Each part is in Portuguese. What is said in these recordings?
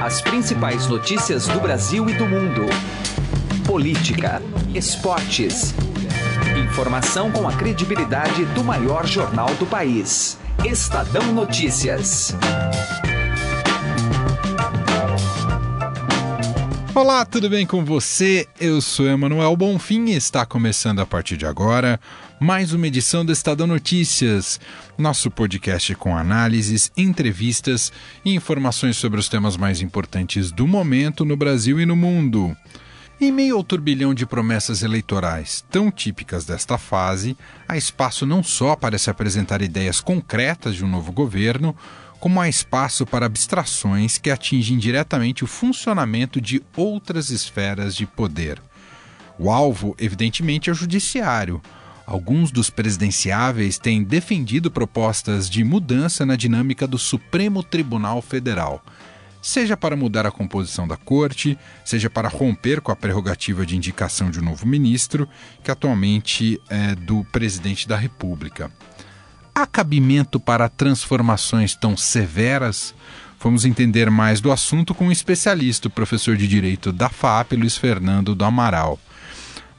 As principais notícias do Brasil e do mundo. Política, esportes. Informação com a credibilidade do maior jornal do país. Estadão Notícias. Olá, tudo bem com você? Eu sou Emanuel Bonfim e está começando a partir de agora mais uma edição do Estadão Notícias, nosso podcast com análises, entrevistas e informações sobre os temas mais importantes do momento no Brasil e no mundo. Em meio ao turbilhão de promessas eleitorais tão típicas desta fase, há espaço não só para se apresentar ideias concretas de um novo governo, como há espaço para abstrações que atingem diretamente o funcionamento de outras esferas de poder. O alvo, evidentemente, é o judiciário. Alguns dos presidenciáveis têm defendido propostas de mudança na dinâmica do Supremo Tribunal Federal, seja para mudar a composição da corte, seja para romper com a prerrogativa de indicação de um novo ministro, que atualmente é do presidente da República. Há cabimento para transformações tão severas? Vamos entender mais do assunto com um especialista, o professor de Direito da FAP, Luiz Fernando do Amaral.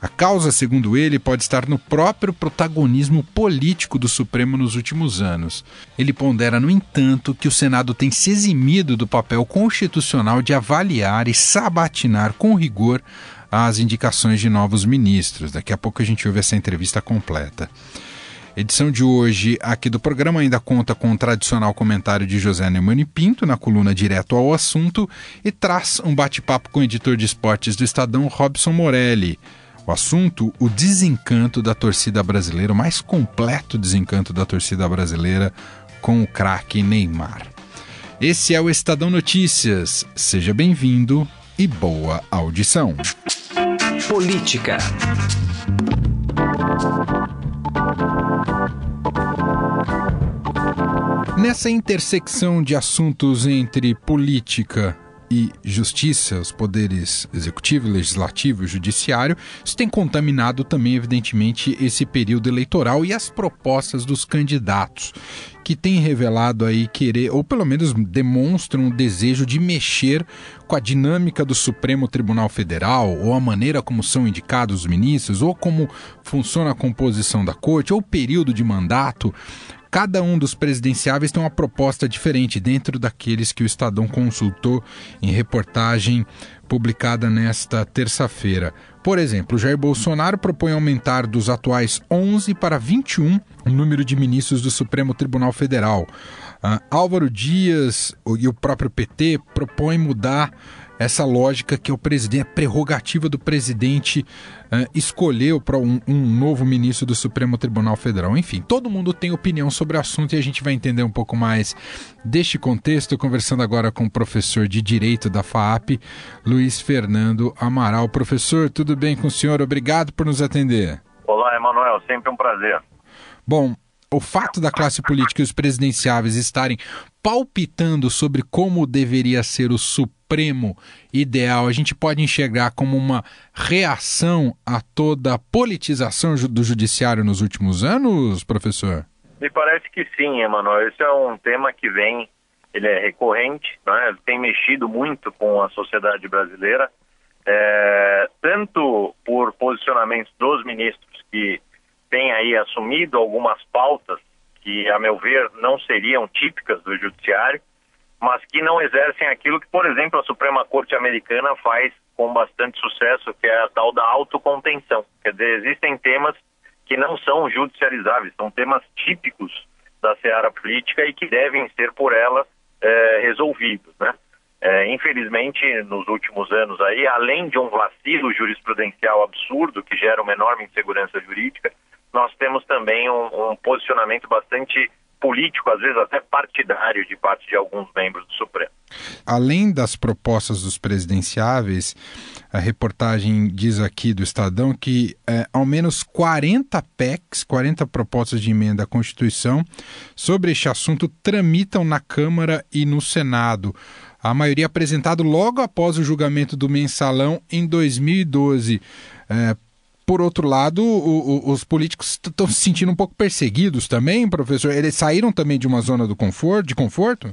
A causa, segundo ele, pode estar no próprio protagonismo político do Supremo nos últimos anos. Ele pondera, no entanto, que o Senado tem se eximido do papel constitucional de avaliar e sabatinar com rigor as indicações de novos ministros. Daqui a pouco a gente ouve essa entrevista completa. Edição de hoje aqui do programa ainda conta com o tradicional comentário de José Neumann Pinto na coluna Direto ao Assunto e traz um bate-papo com o editor de esportes do Estadão, Robson Morelli. O assunto, o desencanto da torcida brasileira, o mais completo desencanto da torcida brasileira com o craque Neymar. Esse é o Estadão Notícias. Seja bem-vindo e boa audição. Política. Nessa intersecção de assuntos entre política e justiça, os poderes executivo, legislativo e judiciário, isso tem contaminado também, evidentemente, esse período eleitoral e as propostas dos candidatos, que têm revelado aí querer, ou pelo menos demonstram um desejo de mexer com a dinâmica do Supremo Tribunal Federal, ou a maneira como são indicados os ministros, ou como funciona a composição da corte, ou o período de mandato. Cada um dos presidenciáveis tem uma proposta diferente dentro daqueles que o Estadão consultou em reportagem publicada nesta terça-feira. Por exemplo, Jair Bolsonaro propõe aumentar dos atuais 11 para 21 o número de ministros do Supremo Tribunal Federal. Uh, Álvaro Dias e o próprio PT propõem mudar essa lógica que é o presidente, a prerrogativa do presidente uh, escolher para um, um, novo ministro do Supremo Tribunal Federal. Enfim, todo mundo tem opinião sobre o assunto e a gente vai entender um pouco mais deste contexto, conversando agora com o professor de Direito da FAAP, Luiz Fernando Amaral. Professor, tudo bem com o senhor? Obrigado por nos atender. Olá, Emanuel, sempre um prazer. Bom, o fato da classe política e os presidenciáveis estarem palpitando sobre como deveria ser o Supremo ideal, a gente pode enxergar como uma reação a toda a politização do judiciário nos últimos anos, professor? Me parece que sim, Emanuel. Esse é um tema que vem, ele é recorrente, né? tem mexido muito com a sociedade brasileira, é, tanto por posicionamentos dos ministros que tem aí assumido algumas pautas que, a meu ver, não seriam típicas do judiciário, mas que não exercem aquilo que, por exemplo, a Suprema Corte Americana faz com bastante sucesso, que é a tal da autocontenção. Quer dizer, existem temas que não são judicializáveis, são temas típicos da seara política e que devem ser por ela é, resolvidos, né? É, infelizmente, nos últimos anos aí, além de um vacilo jurisprudencial absurdo que gera uma enorme insegurança jurídica, nós temos também um, um posicionamento bastante político, às vezes até partidário, de parte de alguns membros do Supremo. Além das propostas dos presidenciáveis, a reportagem diz aqui do Estadão que é, ao menos 40 PECs, 40 propostas de emenda à Constituição, sobre este assunto tramitam na Câmara e no Senado. A maioria apresentado logo após o julgamento do mensalão em 2012. É, por outro lado, o, o, os políticos estão se sentindo um pouco perseguidos também, professor. Eles saíram também de uma zona do conforto, de conforto?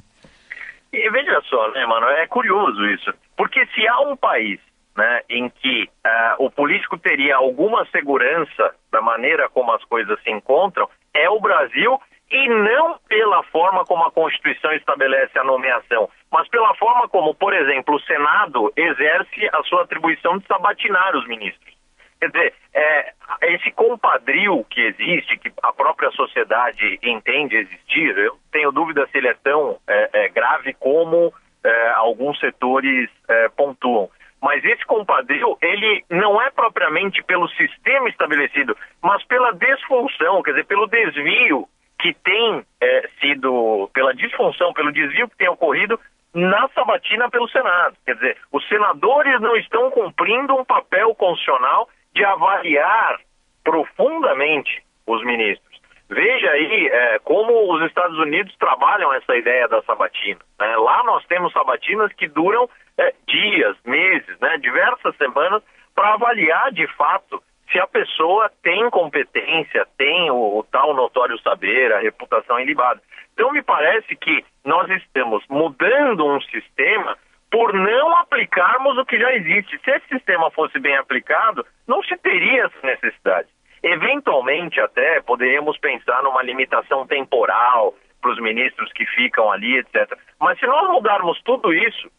E veja só, né, mano, é curioso isso. Porque se há um país né, em que uh, o político teria alguma segurança da maneira como as coisas se encontram, é o Brasil e não pela forma como a Constituição estabelece a nomeação, mas pela forma como, por exemplo, o Senado exerce a sua atribuição de sabatinar os ministros. Quer dizer, é, esse compadrio que existe, que a própria sociedade entende existir, eu tenho dúvida se ele é tão é, é, grave como é, alguns setores é, pontuam. Mas esse compadrio, ele não é propriamente pelo sistema estabelecido, mas pela desfunção, quer dizer, pelo desvio que tem é, sido, pela disfunção, pelo desvio que tem ocorrido na sabatina pelo Senado. Quer dizer, os senadores não estão cumprindo um papel constitucional de avaliar profundamente os ministros. Veja aí é, como os Estados Unidos trabalham essa ideia da sabatina. Né? Lá nós temos sabatinas que duram é, dias, meses, né? diversas semanas, para avaliar de fato se a pessoa tem competência, tem o, o, tal notório saber, a reputação ilibada. Então, me parece que nós estamos mudando um sistema por não aplicarmos o que já existe. Se esse sistema fosse bem aplicado, não se teria essa necessidade. Eventualmente, até poderíamos pensar numa limitação temporal para os ministros que ficam ali, etc. Mas se nós mudarmos tudo isso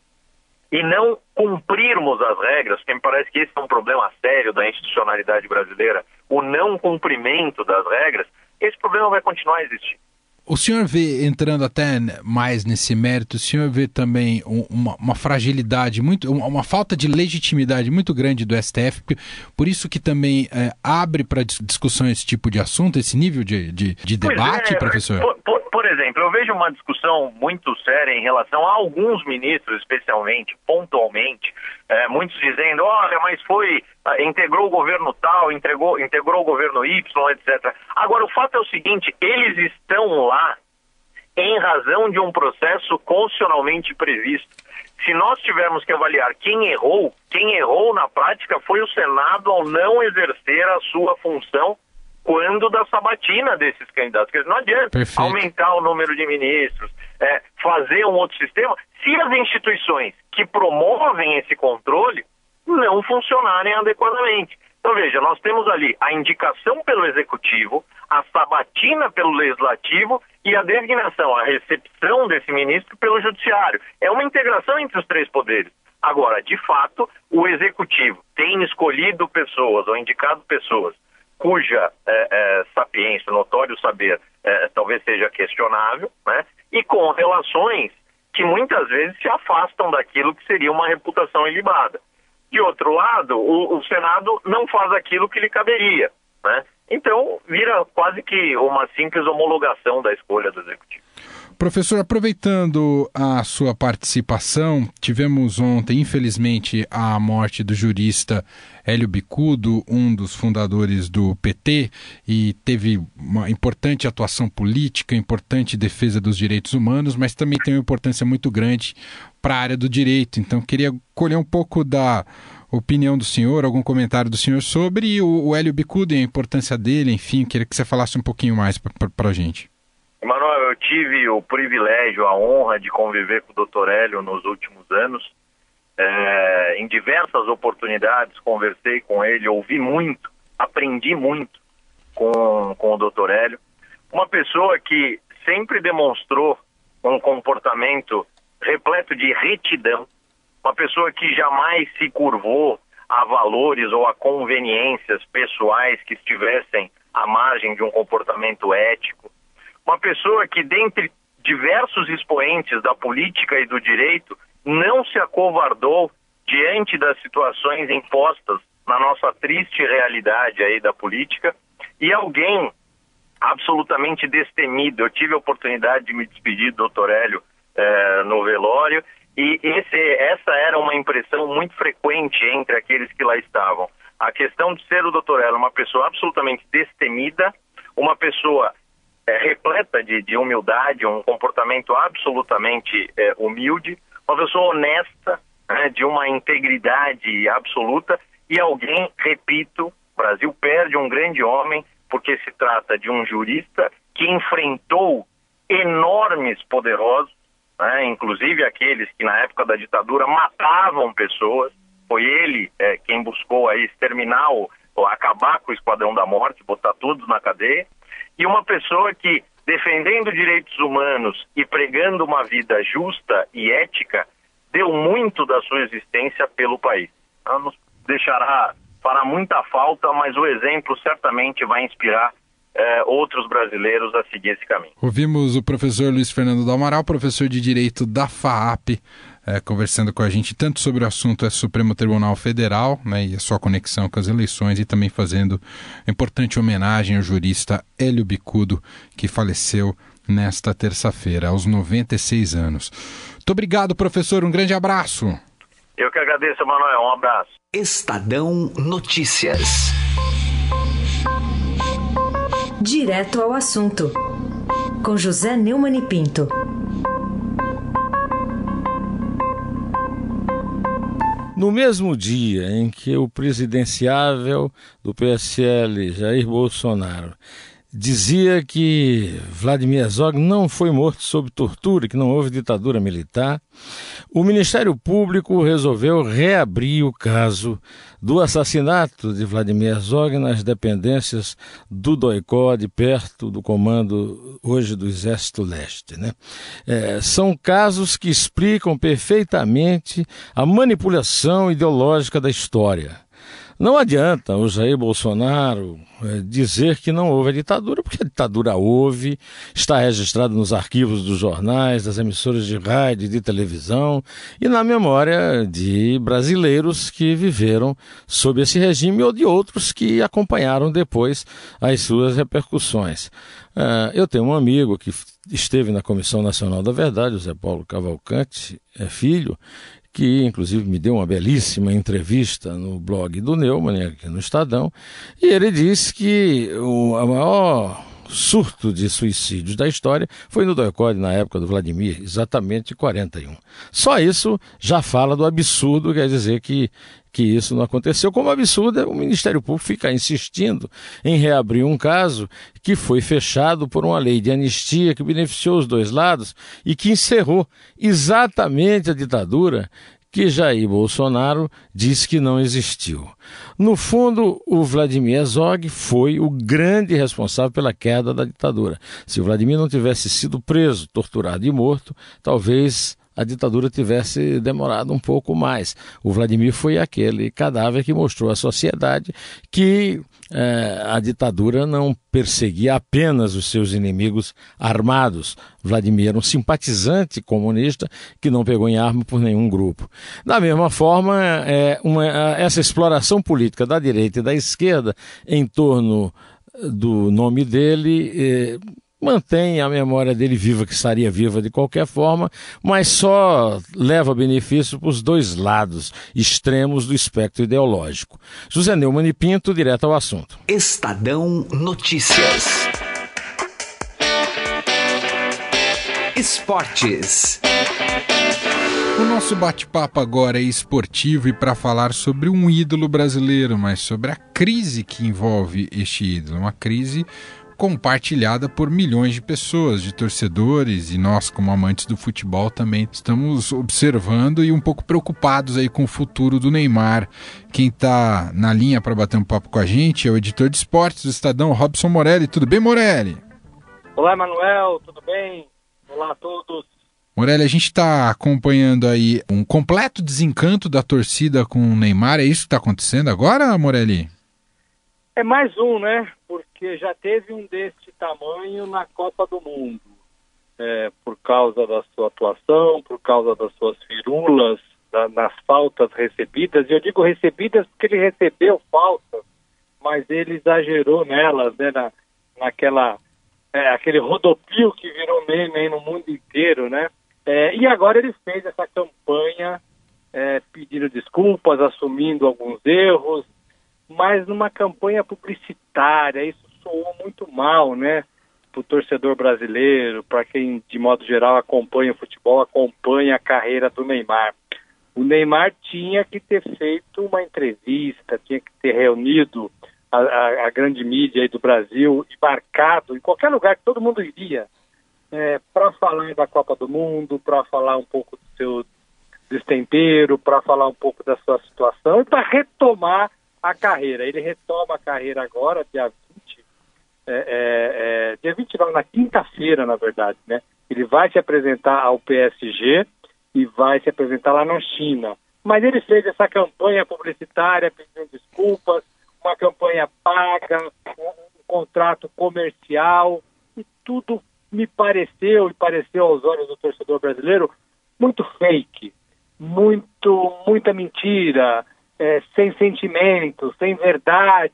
e não cumprirmos as regras, porque me parece que esse é um problema sério da institucionalidade brasileira, o não cumprimento das regras, esse problema vai continuar a existir. O senhor vê, entrando até mais nesse mérito, o senhor vê também uma, uma fragilidade, muito, uma falta de legitimidade muito grande do STF, por isso que também é, abre para discussão esse tipo de assunto, esse nível de, de, de debate, é, professor? Por, por, por, exemplo, eu vejo uma discussão muito séria em relação a alguns ministros, especialmente, pontualmente, é, muitos dizendo, olha, mas foi, ah, integrou o governo tal, integrou, integrou o governo Y, etc. Agora, o fato é o seguinte, eles estão lá em razão de um processo constitucionalmente previsto. Se nós tivermos que avaliar quem errou, quem errou na prática foi o Senado ao não exercer a sua função quando da sabatina desses candidatos. Não adianta Perfeito. aumentar o número de ministros, é, fazer um outro sistema, se as instituições que promovem esse controle não funcionarem adequadamente. Então, veja, nós temos ali a indicação pelo executivo, a sabatina pelo legislativo e a designação, a recepção desse ministro pelo judiciário. É uma integração entre os três poderes. Agora, de fato, o executivo tem escolhido pessoas ou indicado pessoas cuja é, é, sapiência, notório saber, é, talvez seja questionável, né? e com relações que muitas vezes se afastam daquilo que seria uma reputação ilibada. De outro lado, o, o Senado não faz aquilo que lhe caberia. Né? Então, vira quase que uma simples homologação da escolha do Executivo. Professor, aproveitando a sua participação, tivemos ontem, infelizmente, a morte do jurista Hélio Bicudo, um dos fundadores do PT, e teve uma importante atuação política, importante defesa dos direitos humanos, mas também tem uma importância muito grande para a área do direito. Então, queria colher um pouco da opinião do senhor, algum comentário do senhor sobre o, Hélio Bicudo e a importância dele, enfim, queria que você falasse um pouquinho mais para a gente. Emanuel, eu tive o privilégio, a honra de conviver com o doutor Hélio nos últimos anos. É, em diversas oportunidades conversei com ele, ouvi muito, aprendi muito com, com o doutor Hélio. Uma pessoa que sempre demonstrou um comportamento repleto de retidão, uma pessoa que jamais se curvou a valores ou a conveniências pessoais que estivessem à margem de um comportamento ético uma pessoa que, dentre diversos expoentes da política e do direito, não se acovardou diante das situações impostas na nossa triste realidade aí da política e alguém absolutamente destemido. Eu tive a oportunidade de me despedir do doutor Hélio eh, no velório e esse, essa era uma impressão muito frequente entre aqueles que lá estavam. A questão de ser o doutor Hélio uma pessoa absolutamente destemida, uma pessoa é, repleta de, de, humildade, um comportamento absolutamente é, humilde, uma pessoa honesta, né, de uma integridade absoluta e alguém, repito, o Brasil perde um grande homem porque se trata de um jurista que enfrentou enormes poderosos, né? inclusive aqueles que na época da ditadura matavam pessoas. Foi ele é, quem buscou aí exterminar ou, acabar com o Esquadrão da Morte, botar todos na cadeia. E uma pessoa que, defendendo direitos humanos e pregando uma vida justa e ética, deu muito da sua existência pelo país. Ela nos deixará, fará muita falta, mas o exemplo certamente vai inspirar eh, outros brasileiros a seguir esse caminho. Ouvimos o professor Luiz Fernando do Amaral, professor de Direito da FAAP, eh, conversando com a gente tanto sobre o assunto é Supremo Tribunal Federal né, e a sua conexão com as eleições e também fazendo importante homenagem ao jurista Hélio Bicudo, que faleceu nesta terça-feira, aos 96 anos. Muito obrigado, professor. Um grande abraço. Eu que agradeço, Manuel. Um abraço. Estadão Notícias. Direto ao assunto, com José Neumann e Pinto. No mesmo dia em que o presidenciável do PSL, Jair Bolsonaro, dizia que Vladimir Herzog não foi morto sob tortura, que não houve ditadura militar, o Ministério Público resolveu reabrir o caso do assassinato de Vladimir Herzog nas dependências do DOICOD, perto do comando hoje do Exército Leste. Né? É, são casos que explicam perfeitamente a manipulação ideológica da história. Não adianta o Jair Bolsonaro é, dizer que não houve a ditadura, porque a ditadura houve, está registrada nos arquivos dos jornais, das emissoras de rádio e de televisão e na memória de brasileiros que viveram sob esse regime ou de outros que acompanharam depois as suas repercussões. Uh, eu tenho um amigo que esteve na Comissão Nacional da Verdade, o Zé Paulo Cavalcante, é filho, que inclusive me deu uma belíssima entrevista no blog do Neumann, aqui no Estadão, e ele disse que o a maior surto de suicídios da história foi no Doicode, na época do Vladimir, exatamente 41. Só isso já fala do absurdo, quer dizer que, que isso não aconteceu. Como absurdo é o Ministério Público ficar insistindo em reabrir um caso que foi fechado por uma lei de anistia que beneficiou os dois lados e que encerrou exatamente a ditadura que Jair Bolsonaro disse que não existiu. No fundo, o Vladimir Herzog foi o grande responsável pela queda da ditadura. Se o Vladimir não tivesse sido preso, torturado e morto, talvez a ditadura tivesse demorado um pouco mais. O Vladimir foi aquele cadáver que mostrou à sociedade que eh, a ditadura não perseguia apenas os seus inimigos armados. Vladimir era um simpatizante comunista que não pegou em arma por nenhum grupo. Da mesma forma, é, uma, essa exploração política da direita e da esquerda em torno do nome dele. Eh, mantém a memória dele viva, que estaria viva de qualquer forma, mas só leva benefício para os dois lados extremos do espectro ideológico. José Neumann e Pinto, direto ao assunto. Estadão Notícias. Esportes. O nosso bate-papo agora é esportivo e para falar sobre um ídolo brasileiro, mas sobre a crise que envolve este ídolo. Uma crise compartilhada por milhões de pessoas, de torcedores e nós como amantes do futebol também estamos observando e um pouco preocupados aí com o futuro do Neymar. Quem está na linha para bater um papo com a gente é o editor de esportes do Estadão, Robson Morelli. Tudo bem, Morelli? Olá, Manuel, tudo bem? Olá a todos. Morelli, a gente está acompanhando aí um completo desencanto da torcida com o Neymar. É isso que está acontecendo agora, Morelli? É mais um, né? Porque já teve um deste tamanho na Copa do Mundo. É, por causa da sua atuação, por causa das suas firulas, da, nas faltas recebidas. E eu digo recebidas porque ele recebeu faltas, mas ele exagerou nelas, né? Na, naquela, é, aquele rodopio que virou meme no mundo inteiro, né? É, e agora ele fez essa campanha é, pedindo desculpas, assumindo alguns erros, mas numa campanha publicitária. Isso soou muito mal, né? Para o torcedor brasileiro, para quem de modo geral acompanha o futebol, acompanha a carreira do Neymar. O Neymar tinha que ter feito uma entrevista, tinha que ter reunido a, a, a grande mídia do Brasil e marcado em qualquer lugar que todo mundo iria é, para falar da Copa do Mundo, para falar um pouco do seu destempero, para falar um pouco da sua situação e para retomar a carreira. Ele retoma a carreira agora, dia 20, é, é, é, dia 20 não, na quinta-feira, na verdade, né? Ele vai se apresentar ao PSG e vai se apresentar lá na China. Mas ele fez essa campanha publicitária pedindo desculpas, uma campanha paga, um, um contrato comercial, e tudo me pareceu e pareceu aos olhos do torcedor brasileiro muito fake, muito muita mentira, é, sem sentimento, sem verdade.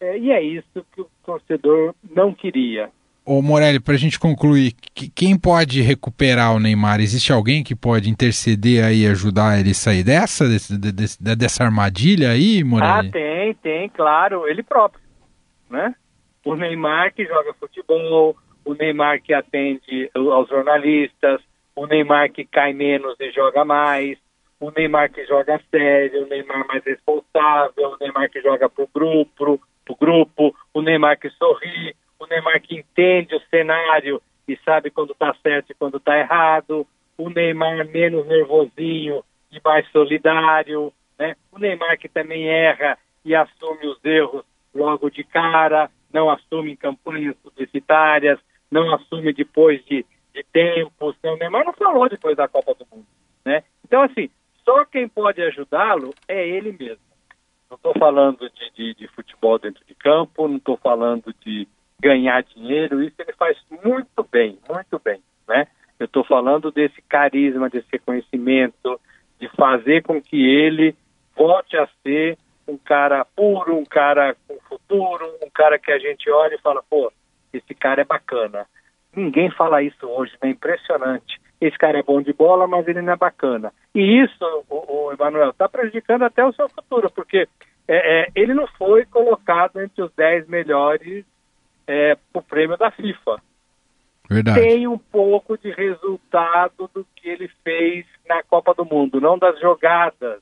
É, e é isso que o torcedor não queria. Ô Morelli, para a gente concluir, quem pode recuperar o Neymar? Existe alguém que pode interceder aí e ajudar ele a sair dessa, desse, desse, dessa armadilha aí, Morelli? Ah, tem, tem, claro, ele próprio, né? O Neymar que joga futebol, o Neymar que atende aos jornalistas, o Neymar que cai menos e joga mais, o Neymar que joga sério, o Neymar mais responsável, o Neymar que joga pro grupo, pro grupo, o Neymar que sorri, o Neymar que entende o cenário e sabe quando está certo e quando está errado, o Neymar menos nervosinho e mais solidário, né? O Neymar que também erra e assume os erros logo de cara, não assume em campanhas publicitárias, não assume depois de, de tempos. O Neymar não falou depois da Copa do Mundo, né? Então, assim, quem pode ajudá-lo é ele mesmo. Não estou falando de, de, de, futebol dentro de campo, não estou falando de ganhar dinheiro, isso ele faz muito bem, muito bem, né? Eu estou falando desse carisma, desse reconhecimento, de fazer com que ele volte a ser um cara puro, um cara com futuro, um cara que a gente olha e fala, pô, esse cara é bacana. Ninguém fala isso hoje, é né? impressionante. Esse cara é bom de bola, mas ele não é bacana. E isso, o, o Emanuel, está prejudicando até o seu futuro, porque é, é, ele não foi colocado entre os 10 melhores é, para o prêmio da FIFA. Verdade. Tem um pouco de resultado do que ele fez na Copa do Mundo, não das jogadas,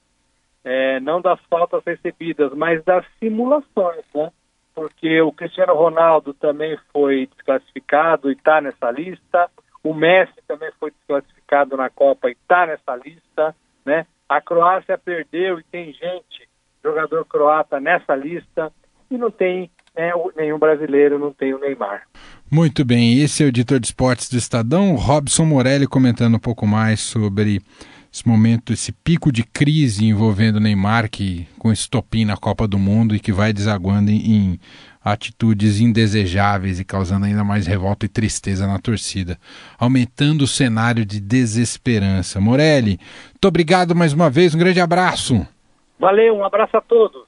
é, não das faltas recebidas, mas das simulações, né? Porque o Cristiano Ronaldo também foi desclassificado e está nessa lista, o Messi também foi desclassificado na Copa e está nessa lista, né? A Croácia perdeu e tem gente, jogador croata nessa lista, e não tem é, nenhum brasileiro não tem o Neymar. Muito bem, esse é o editor de esportes do Estadão, Robson Morelli, comentando um pouco mais sobre esse momento, esse pico de crise envolvendo o Neymar, que com estopim na Copa do Mundo e que vai desaguando em, em atitudes indesejáveis e causando ainda mais revolta e tristeza na torcida, aumentando o cenário de desesperança. Morelli, muito obrigado mais uma vez, um grande abraço. Valeu, um abraço a todos.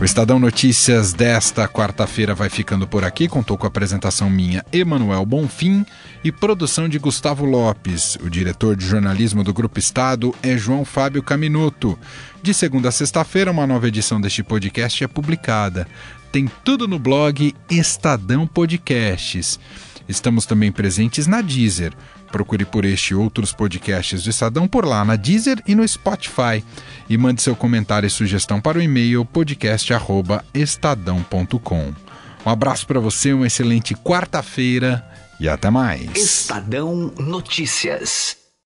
O Estadão Notícias desta quarta-feira vai ficando por aqui. Contou com a apresentação minha, Emanuel Bonfim, e produção de Gustavo Lopes. O diretor de jornalismo do Grupo Estado é João Fábio Caminuto. De segunda a sexta-feira, uma nova edição deste podcast é publicada. Tem tudo no blog Estadão Podcasts. Estamos também presentes na Deezer. Procure por este e outros podcasts do Estadão por lá na Deezer e no Spotify. E mande seu comentário e sugestão para o e-mail podcast@estadão.com. Um abraço para você, uma excelente quarta-feira e até mais. Estadão Notícias.